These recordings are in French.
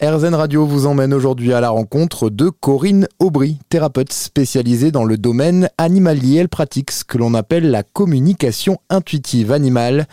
RZN Radio vous emmène aujourd'hui à la rencontre de Corinne Aubry, thérapeute spécialisée dans le domaine animalier. Elle pratique ce que l'on appelle la communication intuitive animale.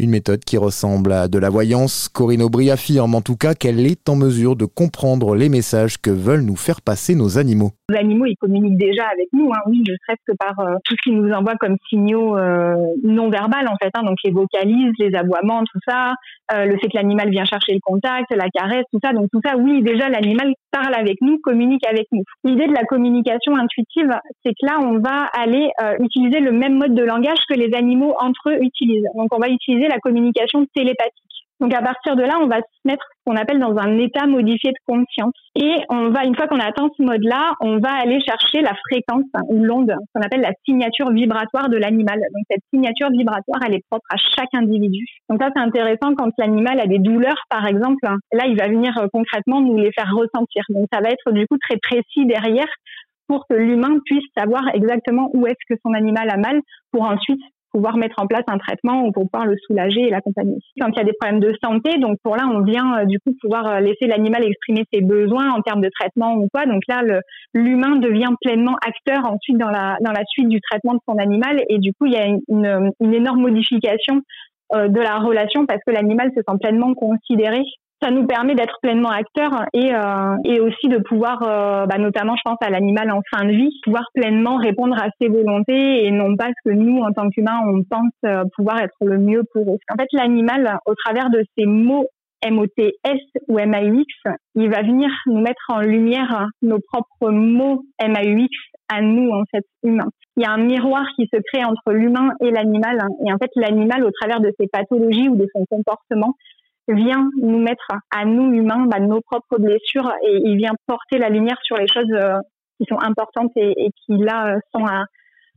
Une méthode qui ressemble à de la voyance. Corinne Aubry affirme en tout cas qu'elle est en mesure de comprendre les messages que veulent nous faire passer nos animaux. Les animaux, ils communiquent déjà avec nous, hein, oui, ne serait-ce que par euh, tout ce qu'ils nous envoient comme signaux euh, non verbales en fait, hein, donc les vocalises, les aboiements, tout ça, euh, le fait que l'animal vient chercher le contact, la caresse, tout ça, donc tout ça, oui, déjà l'animal parle avec nous, communique avec nous. L'idée de la communication intuitive, c'est que là, on va aller utiliser le même mode de langage que les animaux entre eux utilisent. Donc on va utiliser la communication télépathique. Donc à partir de là, on va se mettre ce qu'on appelle dans un état modifié de conscience. Et on va, une fois qu'on a atteint ce mode-là, on va aller chercher la fréquence ou l'onde, qu'on appelle la signature vibratoire de l'animal. Donc cette signature vibratoire, elle est propre à chaque individu. Donc ça, c'est intéressant quand l'animal a des douleurs, par exemple. Là, il va venir euh, concrètement nous les faire ressentir. Donc ça va être du coup très précis derrière pour que l'humain puisse savoir exactement où est-ce que son animal a mal pour ensuite pouvoir mettre en place un traitement ou pour pouvoir le soulager et l'accompagner. Quand il y a des problèmes de santé, donc pour là, on vient euh, du coup pouvoir euh, laisser l'animal exprimer ses besoins en termes de traitement ou quoi. Donc là, l'humain devient pleinement acteur ensuite dans la dans la suite du traitement de son animal et du coup, il y a une, énorme modification euh, de la relation parce que l'animal se sent pleinement considéré ça nous permet d'être pleinement acteurs et, euh, et aussi de pouvoir, euh, bah, notamment je pense à l'animal en fin de vie, pouvoir pleinement répondre à ses volontés et non pas ce que nous, en tant qu'humains, on pense euh, pouvoir être le mieux pour eux. En fait, l'animal, au travers de ses mots MOTS ou MAUX, il va venir nous mettre en lumière nos propres mots MAUX à nous, en fait, humains. Il y a un miroir qui se crée entre l'humain et l'animal. Et en fait, l'animal, au travers de ses pathologies ou de son comportement, vient nous mettre à nous humains bah, nos propres blessures et il vient porter la lumière sur les choses euh, qui sont importantes et, qui là euh, sont à,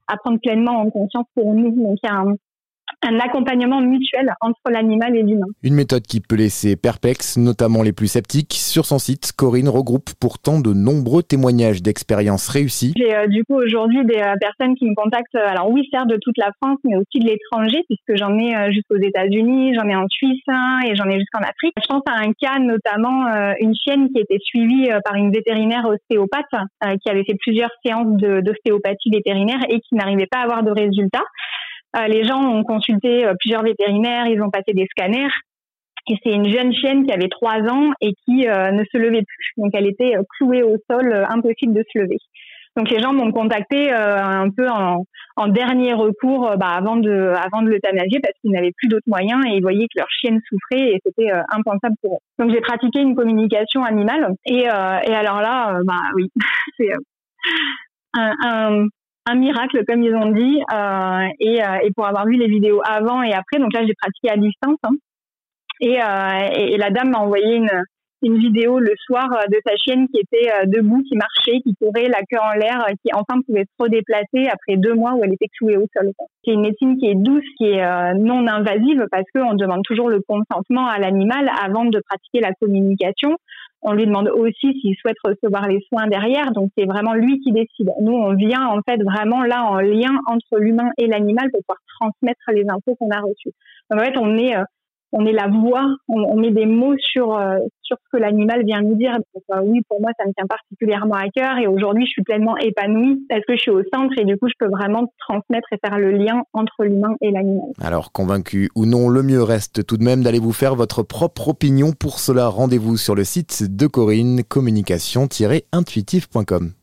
à, prendre pleinement en conscience pour nous. Donc il y a un, un accompagnement mutuel entre l'animal et l'humain. Une méthode qui peut laisser perplexe, notamment les plus sceptiques. Sur son site, Corinne regroupe pourtant de nombreux témoignages d'expériences réussies. J'ai euh, du coup aujourd'hui des euh, personnes qui me contactent, euh, alors oui, certes de toute la France, mais aussi de l'étranger, puisque j'en ai jusqu'aux États-Unis, j'en ai en Suisse hein, et j'en ai jusqu'en Afrique. Je pense à un cas notamment, une chienne qui était suivie par une vétérinaire ostéopathe, qui avait fait plusieurs séances d'ostéopathie vétérinaire et qui n'arrivait pas à avoir de résultats. Euh, les gens ont consulté euh, plusieurs vétérinaires, ils ont passé des scanners. Et c'est une jeune chienne qui avait trois ans et qui euh, ne se levait plus. Donc elle était clouée au sol, impossible de se lever. Donc les gens m'ont contacté un peu en, en dernier recours bah, avant de avant de l'euthanasier parce qu'ils n'avaient plus d'autres moyens et ils voyaient que leur chienne souffrait et c'était impensable pour eux. Donc j'ai pratiqué une communication animale et, et alors là, bah oui, c'est un, un, un miracle, comme ils ont dit, euh, et, euh, et, pour avoir vu les vidéos avant et après. Donc là, j'ai pratiqué à distance. Hein. Et, euh, et, la dame m'a envoyé une, une vidéo le soir de sa chienne qui était debout, qui marchait, qui courait la queue en l'air, qui enfin pouvait se redéplacer après deux mois où elle était clouée au sol. C'est une médecine qui est douce, qui est non invasive parce qu'on demande toujours le consentement à l'animal avant de pratiquer la communication on lui demande aussi s'il souhaite recevoir les soins derrière. Donc c'est vraiment lui qui décide. Nous, on vient en fait vraiment là en lien entre l'humain et l'animal pour pouvoir transmettre les infos qu'on a reçues. En fait, on est euh, on est la voix, on, met des mots sur euh, sur ce que l'animal vient nous dire. Euh, oui, pour moi, ça me tient particulièrement à cœur et aujourd'hui, je suis pleinement épanouie parce que je suis au centre et du coup, je peux vraiment transmettre et faire le lien entre l'humain et l'animal. Alors, convaincu ou non, le mieux reste tout de même d'aller vous faire votre propre opinion. Pour cela, rendez-vous sur le site de Corinne, communication-intuitive.com.